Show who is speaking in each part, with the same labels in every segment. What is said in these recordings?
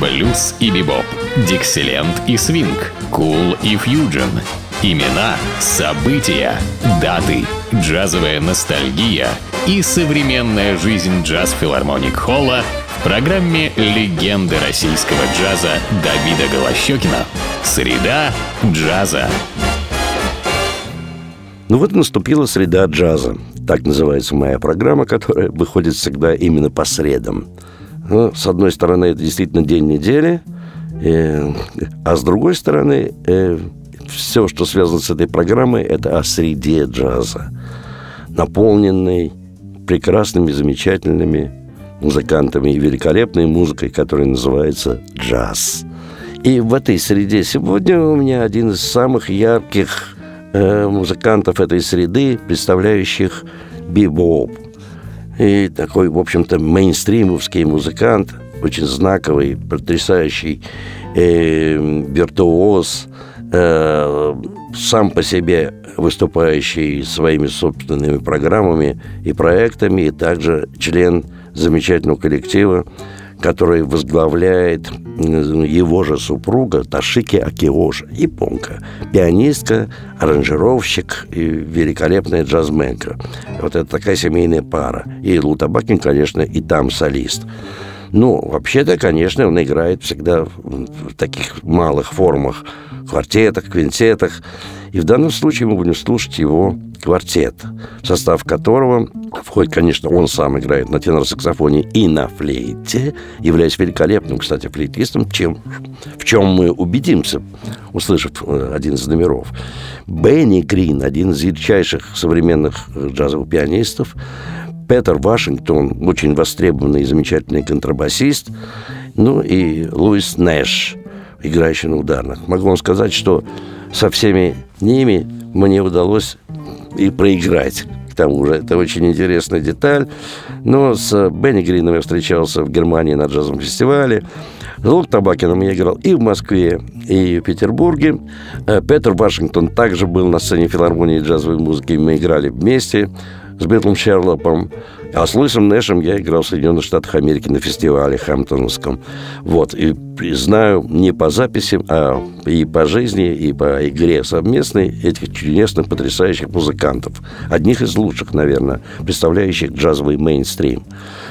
Speaker 1: блюз и бибоп, дикселент и свинг, кул и фьюджен. Имена, события, даты, джазовая ностальгия и современная жизнь джаз-филармоник Холла в программе «Легенды российского джаза» Давида Голощекина. Среда джаза.
Speaker 2: Ну вот наступила среда джаза. Так называется моя программа, которая выходит всегда именно по средам. Ну, с одной стороны, это действительно день недели, э, а с другой стороны, э, все, что связано с этой программой, это о среде джаза, наполненной прекрасными, замечательными музыкантами и великолепной музыкой, которая называется джаз. И в этой среде сегодня у меня один из самых ярких Э, музыкантов этой среды, представляющих бибоп. И такой, в общем-то, мейнстримовский музыкант, очень знаковый, потрясающий э, виртуоз, э, сам по себе выступающий своими собственными программами и проектами, и также член замечательного коллектива который возглавляет его же супруга Ташики Акиожа, японка, пианистка, аранжировщик и великолепная джазменка. Вот это такая семейная пара. И Лутабакин, конечно, и там солист. Ну, вообще-то, конечно, он играет всегда в таких малых формах, квартетах, квинтетах. И в данном случае мы будем слушать его квартет, в состав которого входит, конечно, он сам играет на тенор-саксофоне и на флейте, являясь великолепным, кстати, флейтистом, чем, в чем мы убедимся, услышав э, один из номеров. Бенни Грин, один из ярчайших современных э, джазовых пианистов, Петер Вашингтон, очень востребованный и замечательный контрабасист, ну и Луис Нэш, играющий на ударных. Могу вам сказать, что со всеми ними мне удалось и проиграть. К тому же это очень интересная деталь. Но с Бенни Грином я встречался в Германии на джазовом фестивале. С Лук Табакином я играл и в Москве, и в Петербурге. Э, Петер Вашингтон также был на сцене филармонии джазовой музыки. Мы играли вместе с Битлом Шерлопом. А с Луисом Нэшем я играл в Соединенных Штатах Америки на фестивале Хэмптоновском. Вот. И знаю не по записям, а и по жизни, и по игре совместной этих чудесных, потрясающих музыкантов. Одних из лучших, наверное, представляющих джазовый мейнстрим.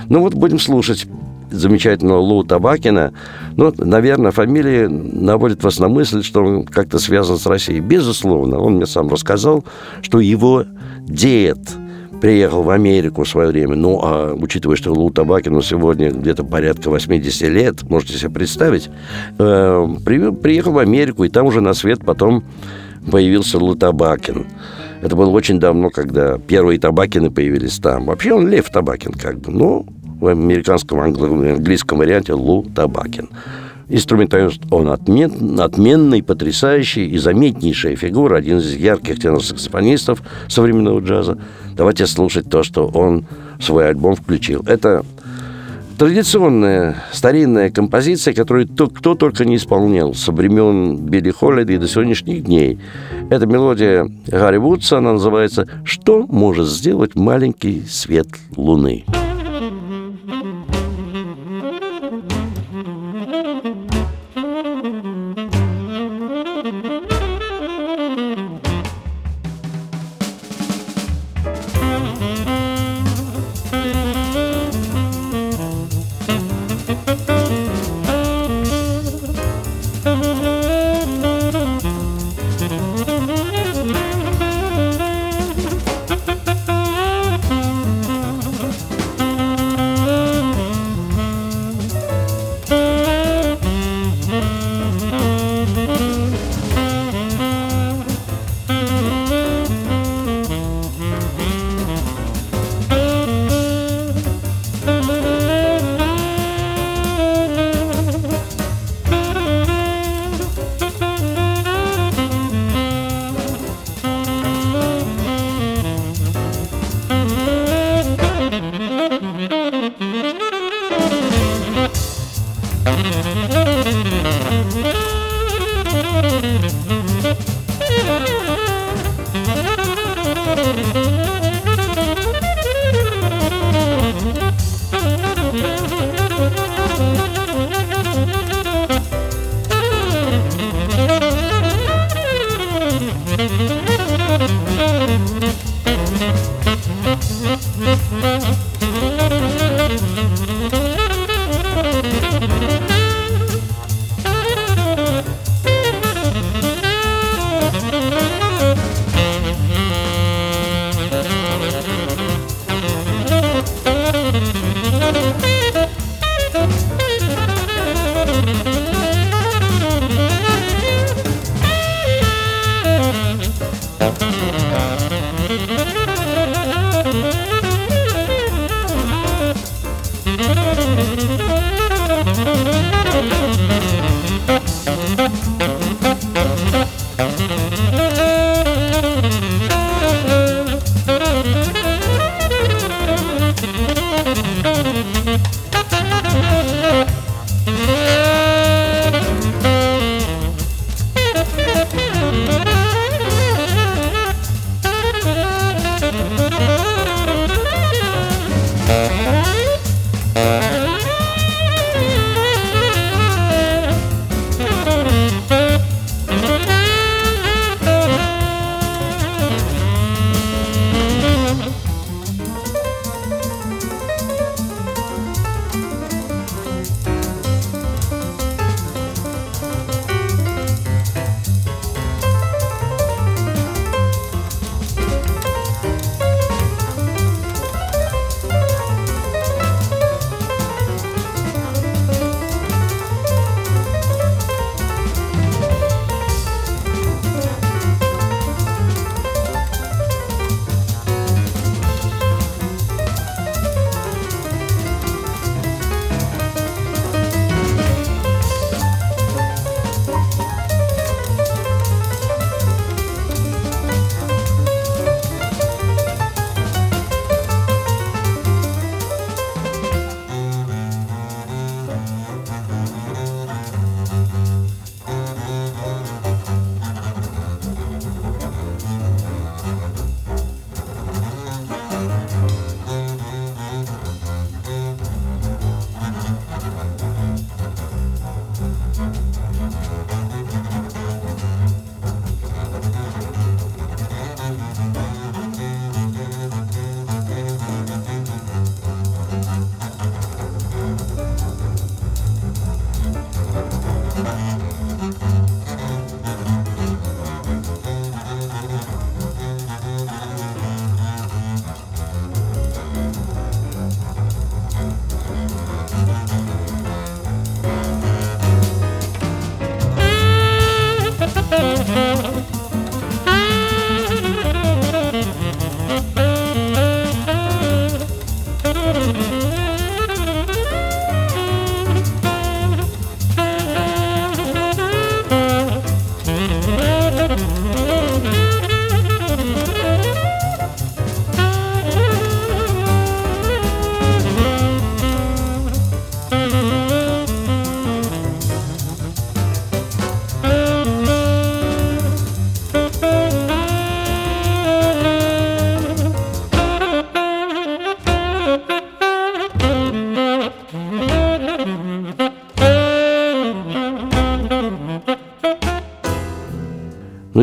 Speaker 2: Ну вот будем слушать замечательного Лу Табакина. Ну, наверное, фамилия наводит вас на мысль, что он как-то связан с Россией. Безусловно, он мне сам рассказал, что его дед – приехал в Америку в свое время. Ну, а учитывая, что Лу Табакину сегодня где-то порядка 80 лет, можете себе представить, э, при, приехал в Америку, и там уже на свет потом появился Лу Табакин. Это было очень давно, когда первые Табакины появились там. Вообще он Лев Табакин, как бы, но в американском английском варианте Лу Табакин. Инструменталист он отмен, отменный, потрясающий и заметнейшая фигура, один из ярких тенор-саксофонистов современного джаза. Давайте слушать то, что он в свой альбом включил. Это традиционная старинная композиция, которую кто только не исполнял со времен Билли Холлида и до сегодняшних дней. Это мелодия Гарри Вудса, она называется «Что может сделать маленький свет луны?»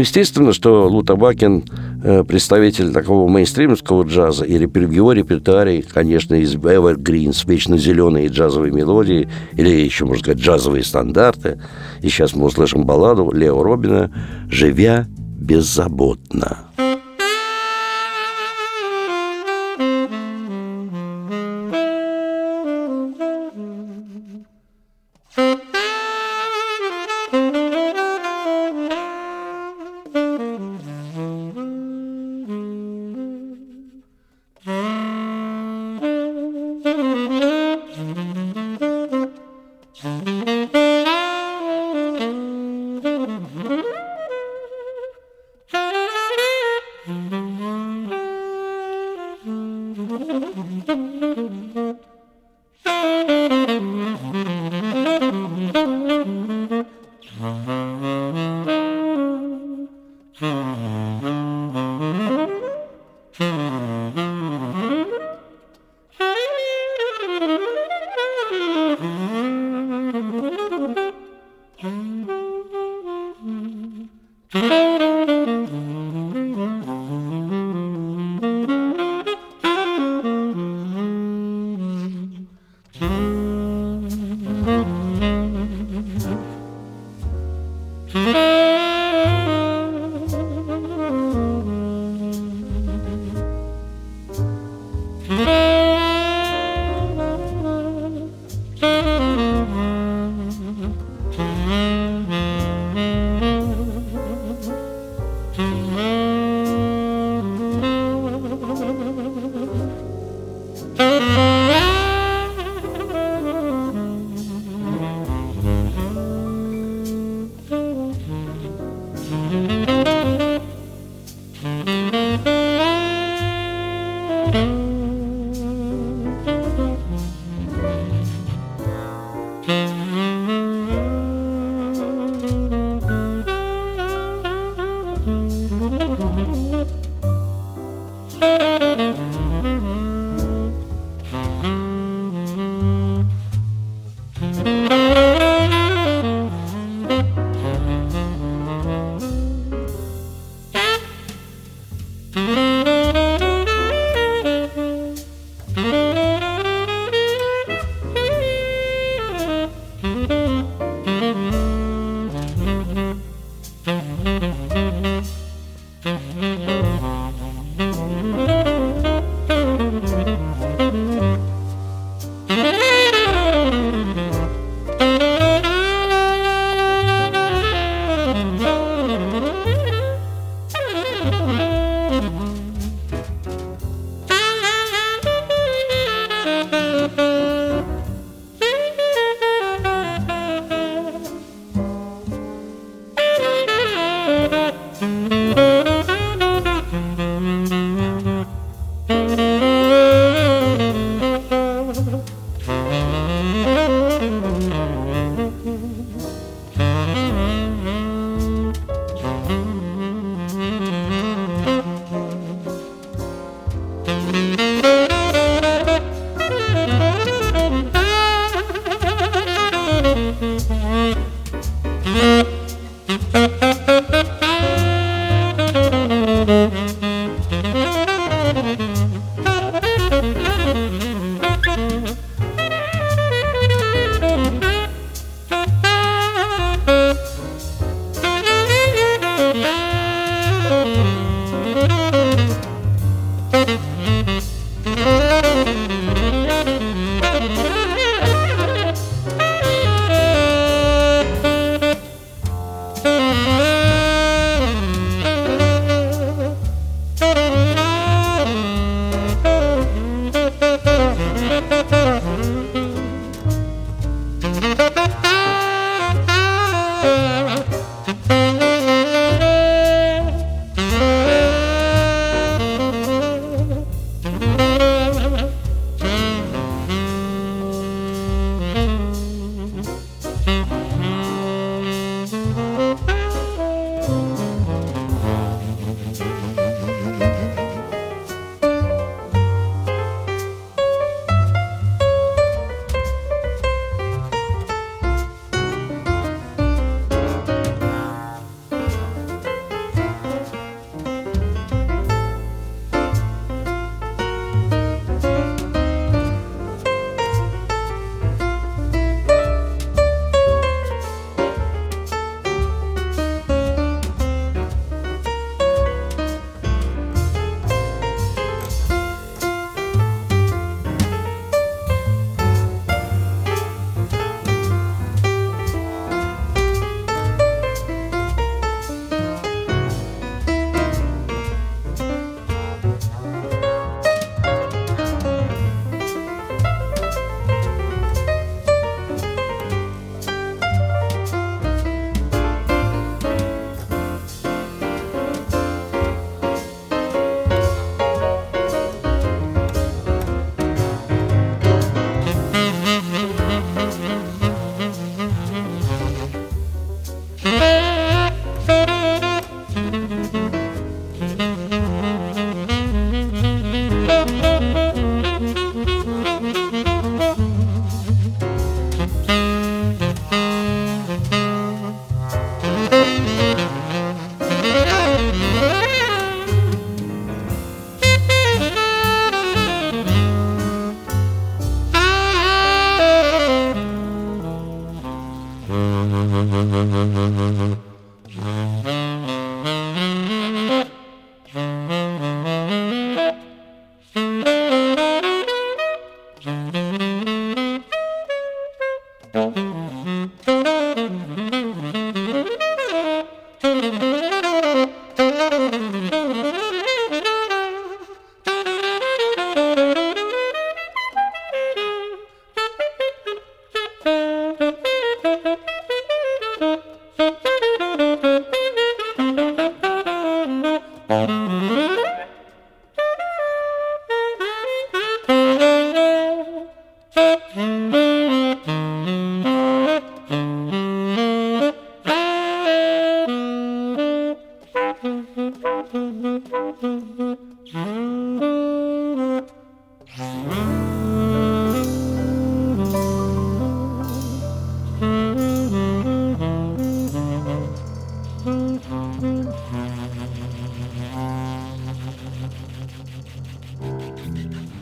Speaker 2: Естественно, что Лу Табакин э, представитель такого мейнстримского джаза, и в его репертуаре, конечно, из Evergreens, вечно зеленые джазовые мелодии, или еще, можно сказать, джазовые стандарты. И сейчас мы услышим балладу Лео Робина «Живя беззаботно».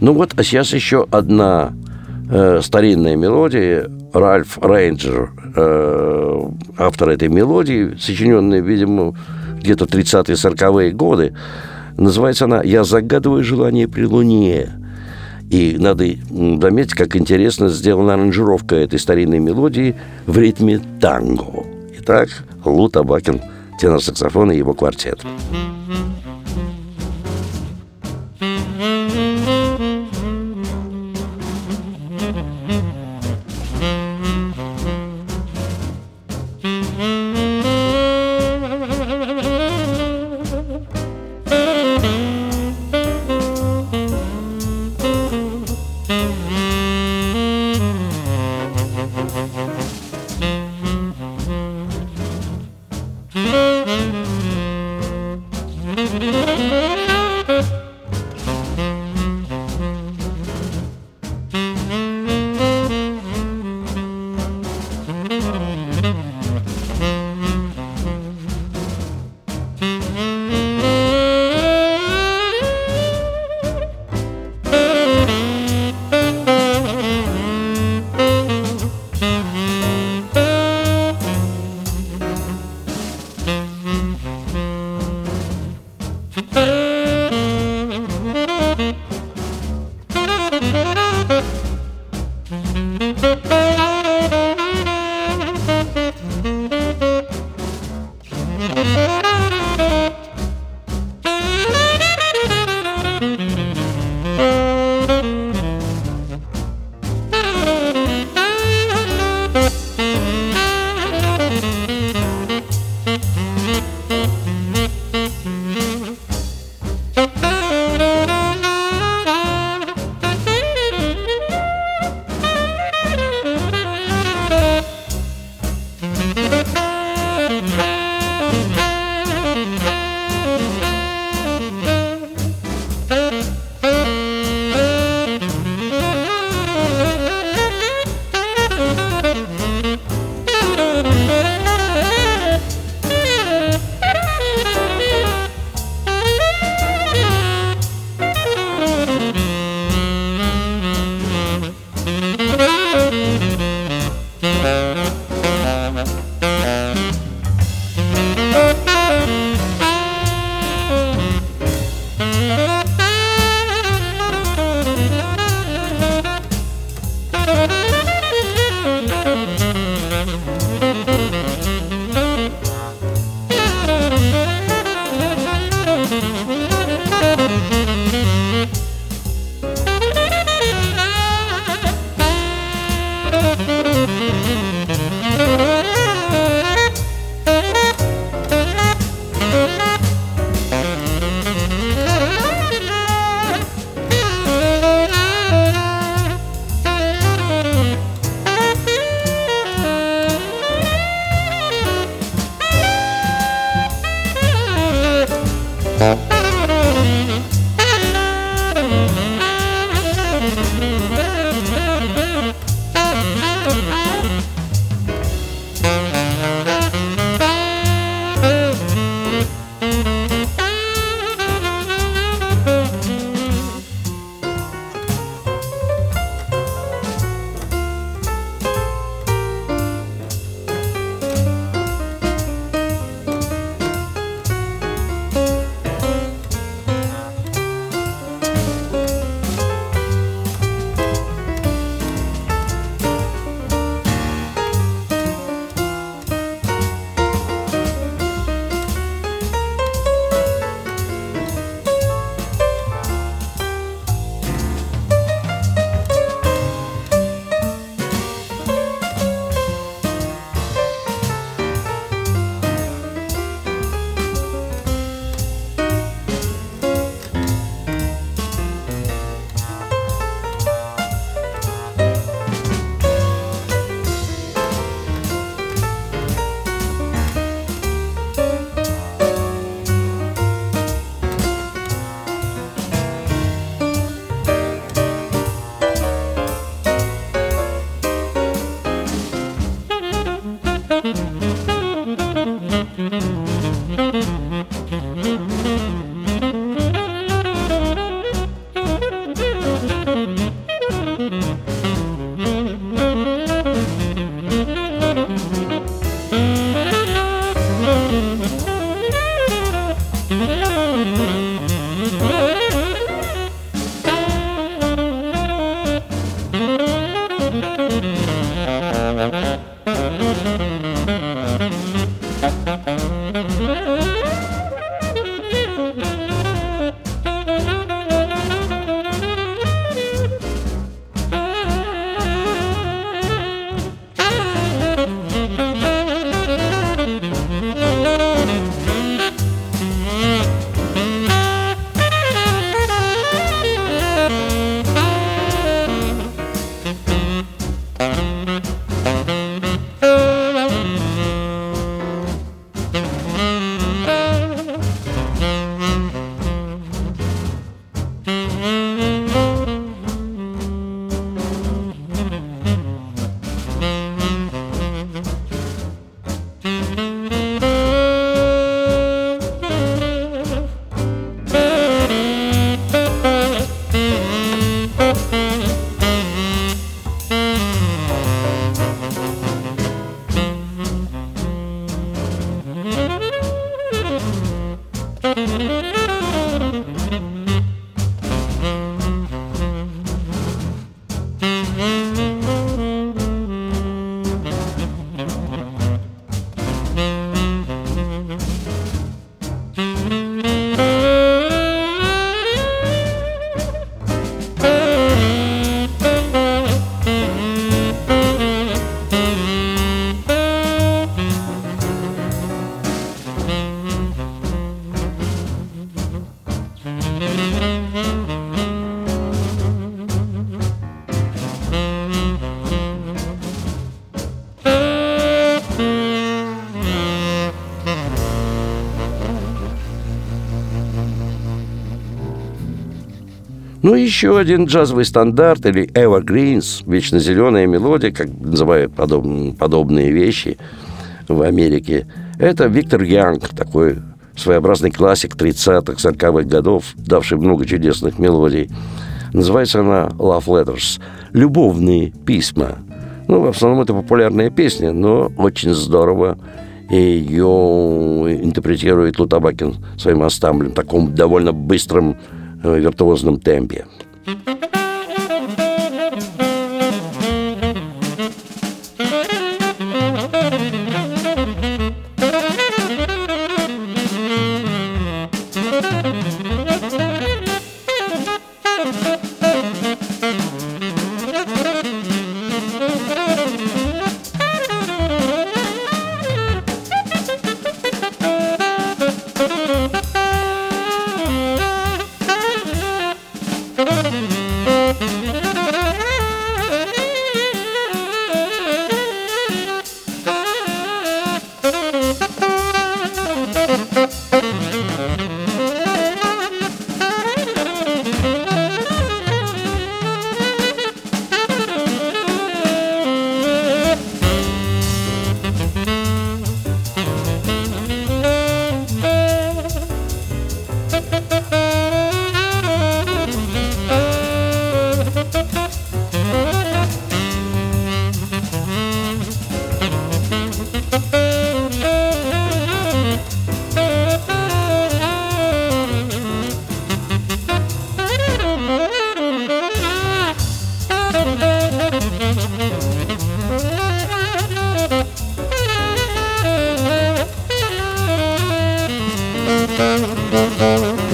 Speaker 2: Ну вот, а сейчас еще одна э, старинная мелодия. Ральф Рейнджер, э, автор этой мелодии, сочиненная, видимо, где-то 30-е, 40-е годы. Называется она «Я загадываю желание при луне». И надо заметить, как интересно сделана аранжировка этой старинной мелодии в ритме танго. Итак, Лу Табакин, тенор-саксофон и его квартет. Ну, еще один джазовый стандарт или evergreens, вечно зеленая мелодия, как называют подоб, подобные вещи в Америке. Это Виктор Янг, такой своеобразный классик 30-х, 40-х годов, давший много чудесных мелодий. Называется она Love Letters. Любовные письма. Ну, в основном это популярная песня, но очень здорово. Ее интерпретирует Лутабакин своим ансамблем, таком довольно быстром Э, виртуозном темпе.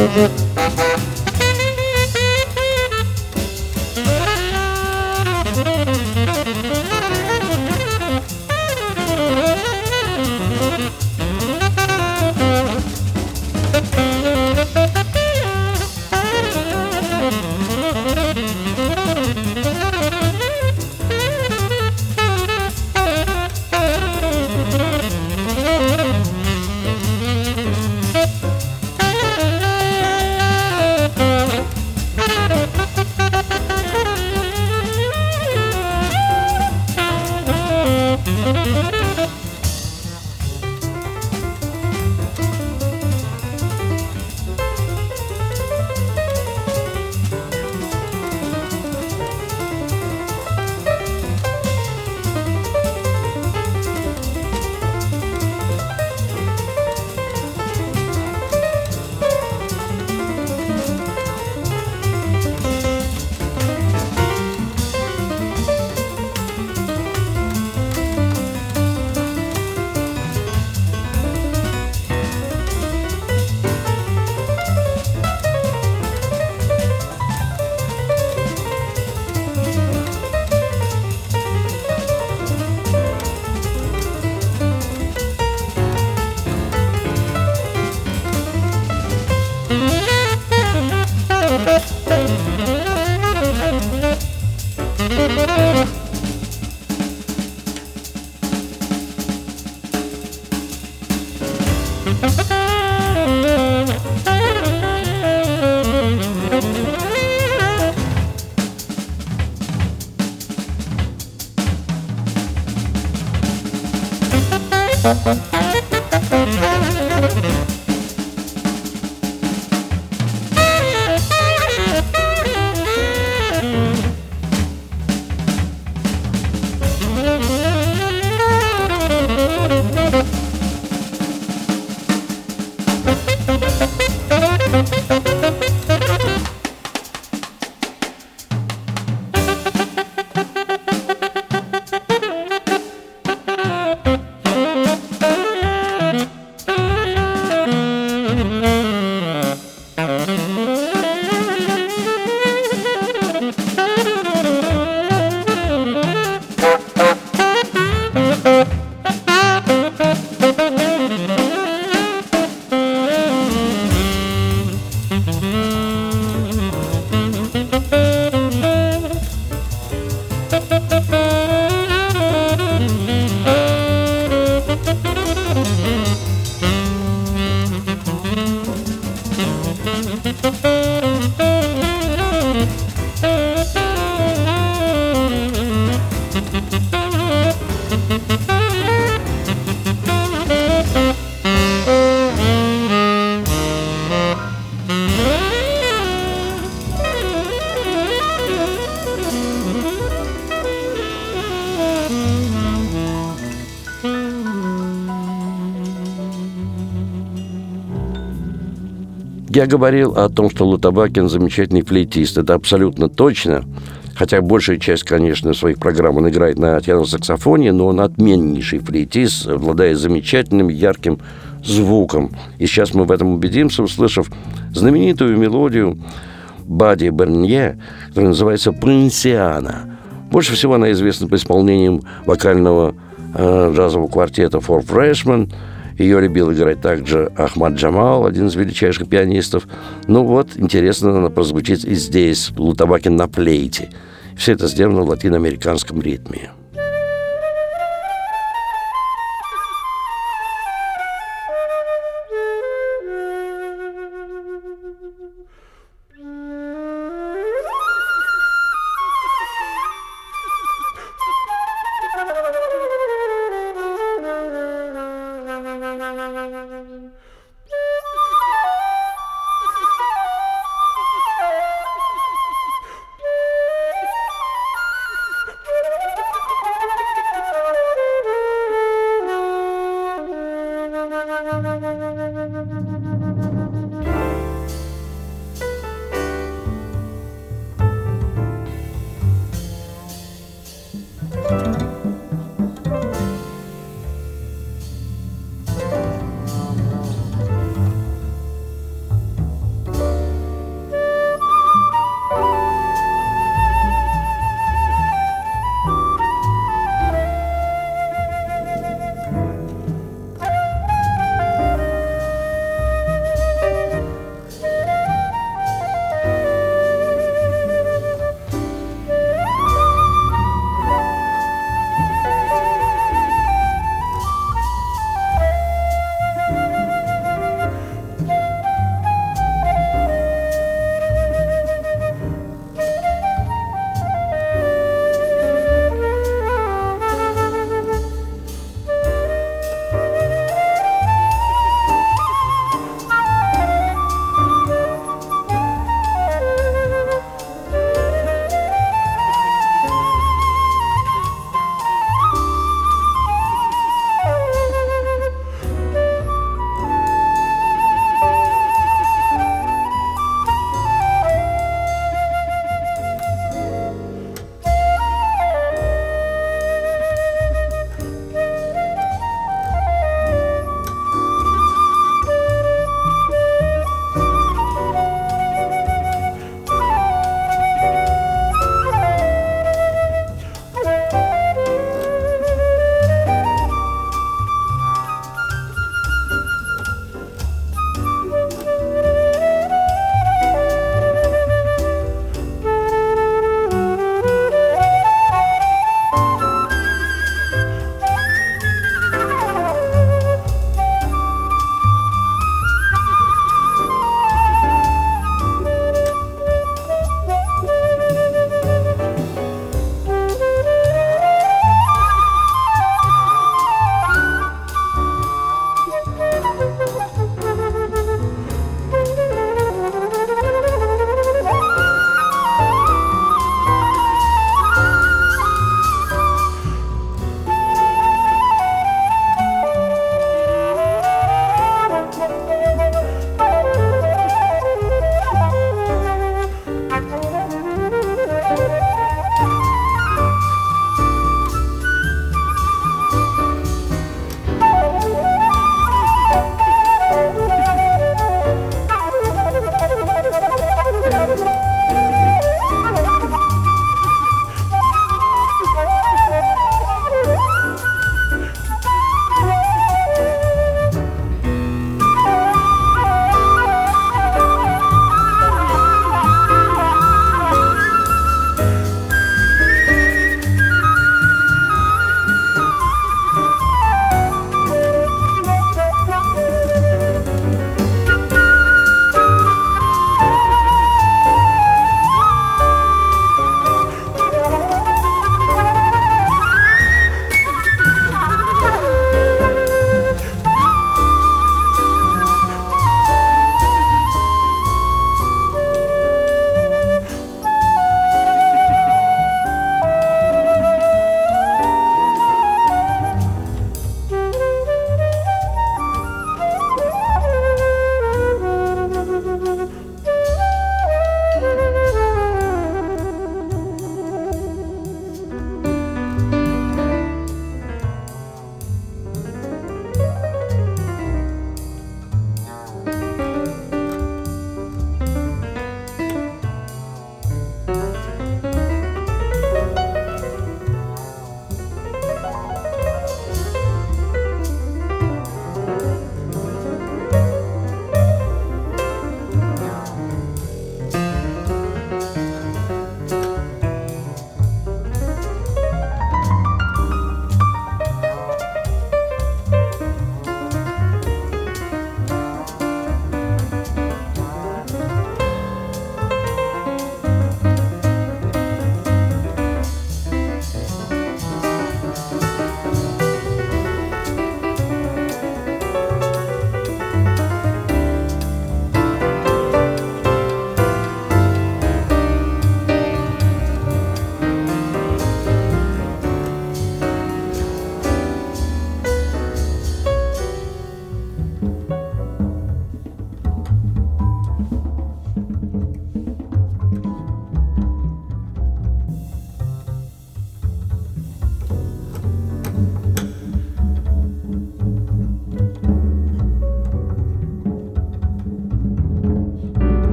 Speaker 2: Mm-hmm. Я говорил о том, что Лутабакин замечательный флейтист. Это абсолютно точно. Хотя большая часть, конечно, своих программ он играет на саксофоне, но он отменнейший флейтист, обладает замечательным, ярким звуком. И сейчас мы в этом убедимся, услышав знаменитую мелодию Бади Бернье, которая называется «Принсиана». Больше всего она известна по исполнениям вокального э, джазового квартета «For Freshman», ее любил играть также Ахмад Джамал, один из величайших пианистов. Ну вот, интересно, она прозвучит и здесь, Лутабакин на плейте. Все это сделано в латиноамериканском ритме.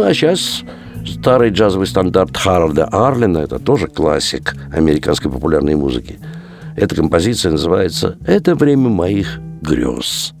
Speaker 2: Ну, а сейчас старый джазовый стандарт Харалда Арлина, это тоже классик американской популярной музыки. Эта композиция называется «Это время моих грез».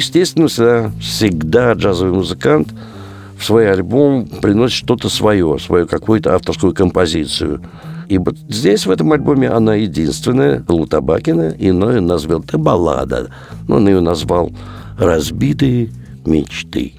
Speaker 2: Естественно, всегда джазовый музыкант в свой альбом приносит что-то свое, свою какую-то авторскую композицию. И вот здесь, в этом альбоме, она единственная, Лутабакина, иной назвал это баллада. Но он ее назвал «Разбитые мечты».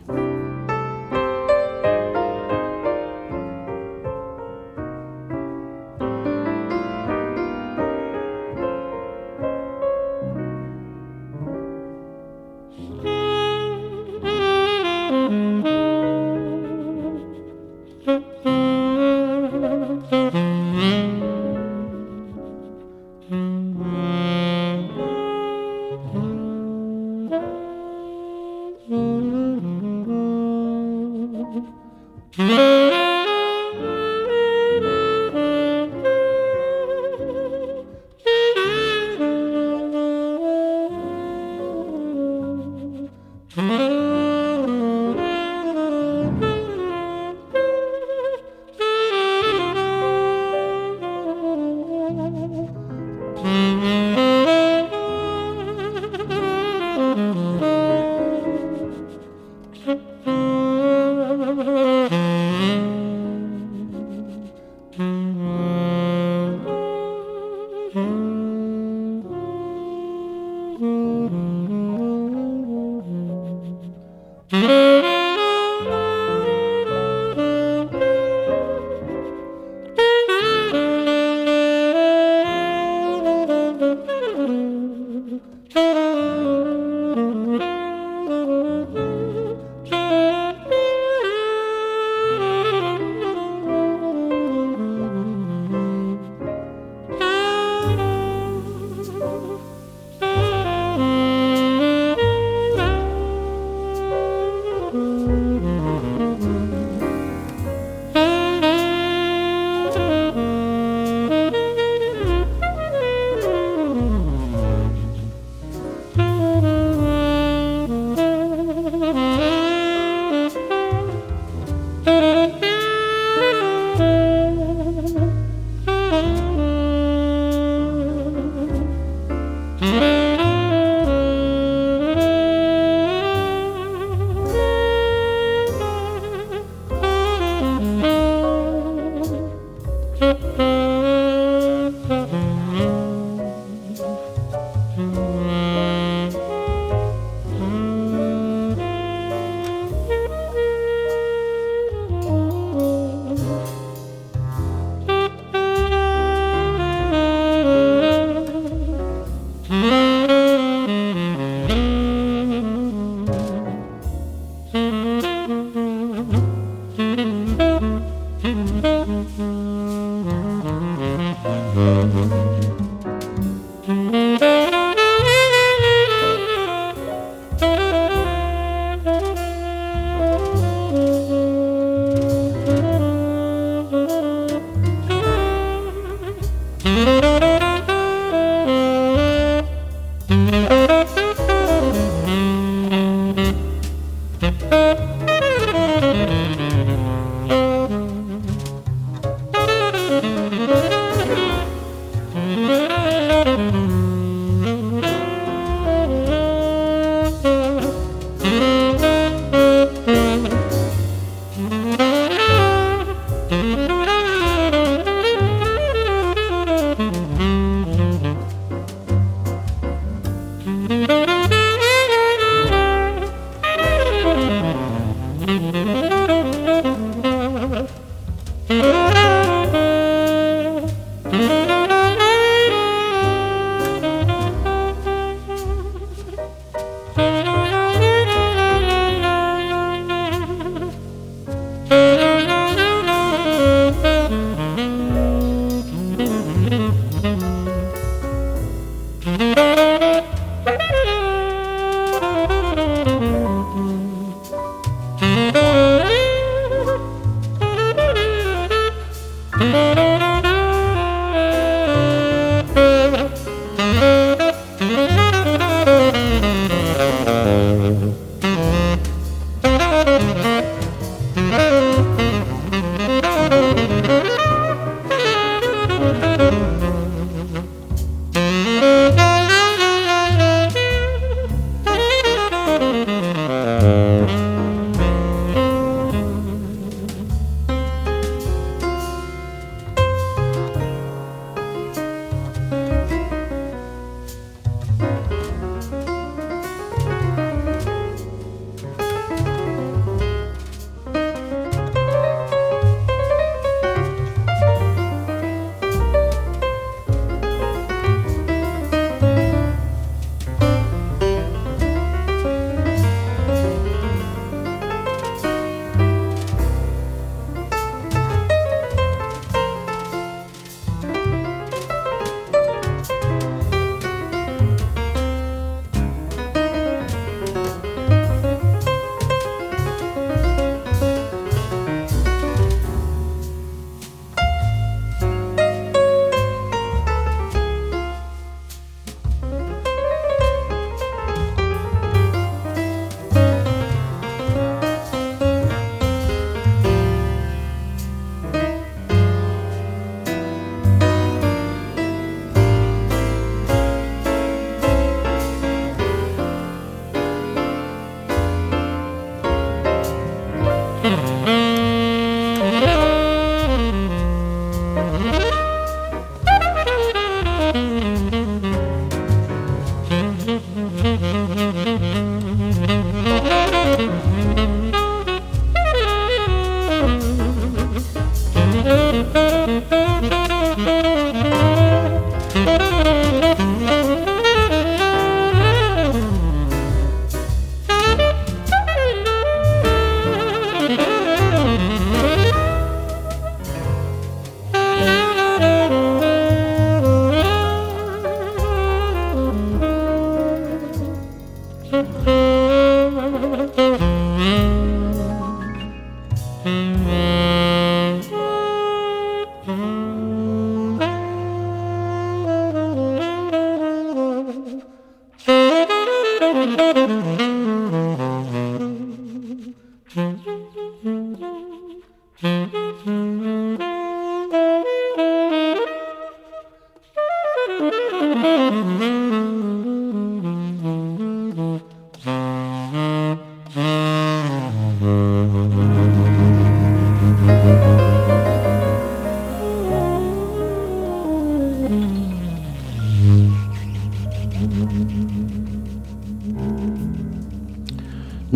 Speaker 2: Música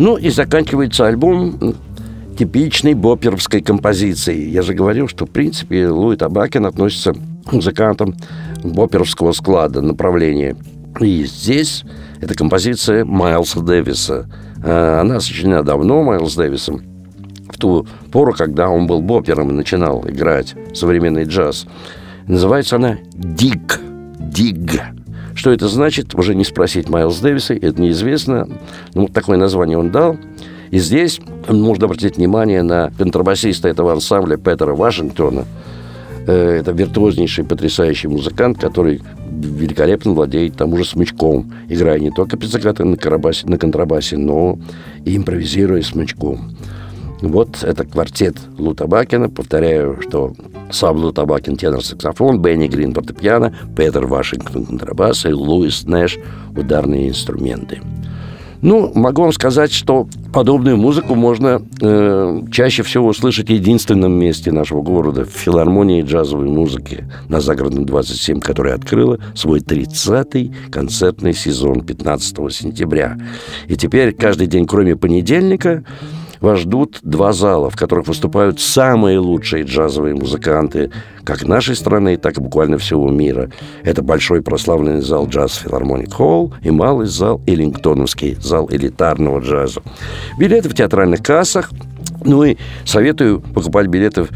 Speaker 2: Ну и заканчивается альбом типичной боперовской композицией. Я же говорил, что, в принципе, Луи Табакин относится к музыкантам боперовского склада, направления. И здесь эта композиция Майлса Дэвиса. А, она сочинена давно Майлс Дэвисом, в ту пору, когда он был бопером и начинал играть современный джаз. Называется она «Дик». «Диг». Что это значит, уже не спросить Майлз Дэвиса, это неизвестно. Ну, вот такое название он дал. И здесь можно обратить внимание на контрабасиста этого ансамбля Петера Вашингтона. Э, это виртуознейший, потрясающий музыкант, который великолепно владеет тому же смычком, играя не только пиззакаты на, на контрабасе, но и импровизируя смычком. Вот это квартет Лу Табакина. Повторяю, что сам Лу Табакин тенор-саксофон, Бенни Грин фортепиано, Петер Вашингтон контрабас и Луис Нэш ударные инструменты. Ну, могу вам сказать, что подобную музыку можно э, чаще всего услышать в единственном месте нашего города, в филармонии джазовой музыки на Загородном 27, которая открыла свой 30-й концертный сезон 15 сентября. И теперь каждый день, кроме понедельника, вас ждут два зала, в которых выступают самые лучшие джазовые музыканты как нашей страны, так и буквально всего мира. Это большой прославленный зал джаз Филармоник Холл и малый зал Эллингтоновский, зал элитарного джаза. Билеты в театральных кассах, ну и советую покупать билеты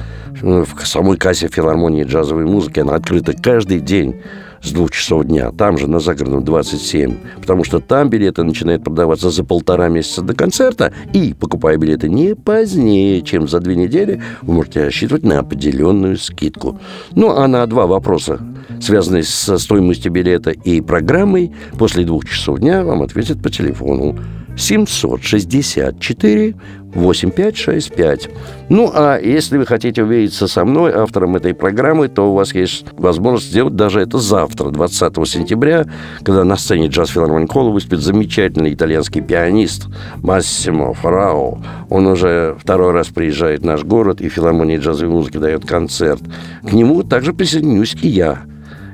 Speaker 2: в самой кассе филармонии джазовой музыки. Она открыта каждый день с двух часов дня, там же, на загородном 27, потому что там билеты начинают продаваться за полтора месяца до концерта, и, покупая билеты не позднее, чем за две недели, вы можете рассчитывать на определенную скидку. Ну, а на два вопроса, связанные со стоимостью билета и программой, после двух часов дня вам ответят по телефону. 764 8565. Ну, а если вы хотите увидеться со мной, автором этой программы, то у вас есть возможность сделать даже это завтра, 20 сентября, когда на сцене джаз филармоник Холла выступит замечательный итальянский пианист Массимо Фарао. Он уже второй раз приезжает в наш город, и филармония джазовой музыки дает концерт. К нему также присоединюсь и я.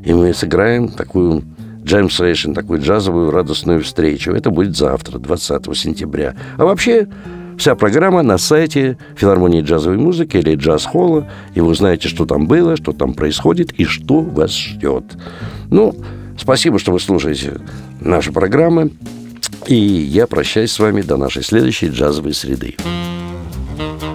Speaker 2: И мы сыграем такую джем сейшн, такую джазовую радостную встречу. Это будет завтра, 20 сентября. А вообще, Вся программа на сайте филармонии джазовой музыки или джаз-холла, и вы узнаете, что там было, что там происходит и что вас ждет. Ну, спасибо, что вы слушаете наши программы, и я прощаюсь с вами до нашей следующей джазовой среды. thank you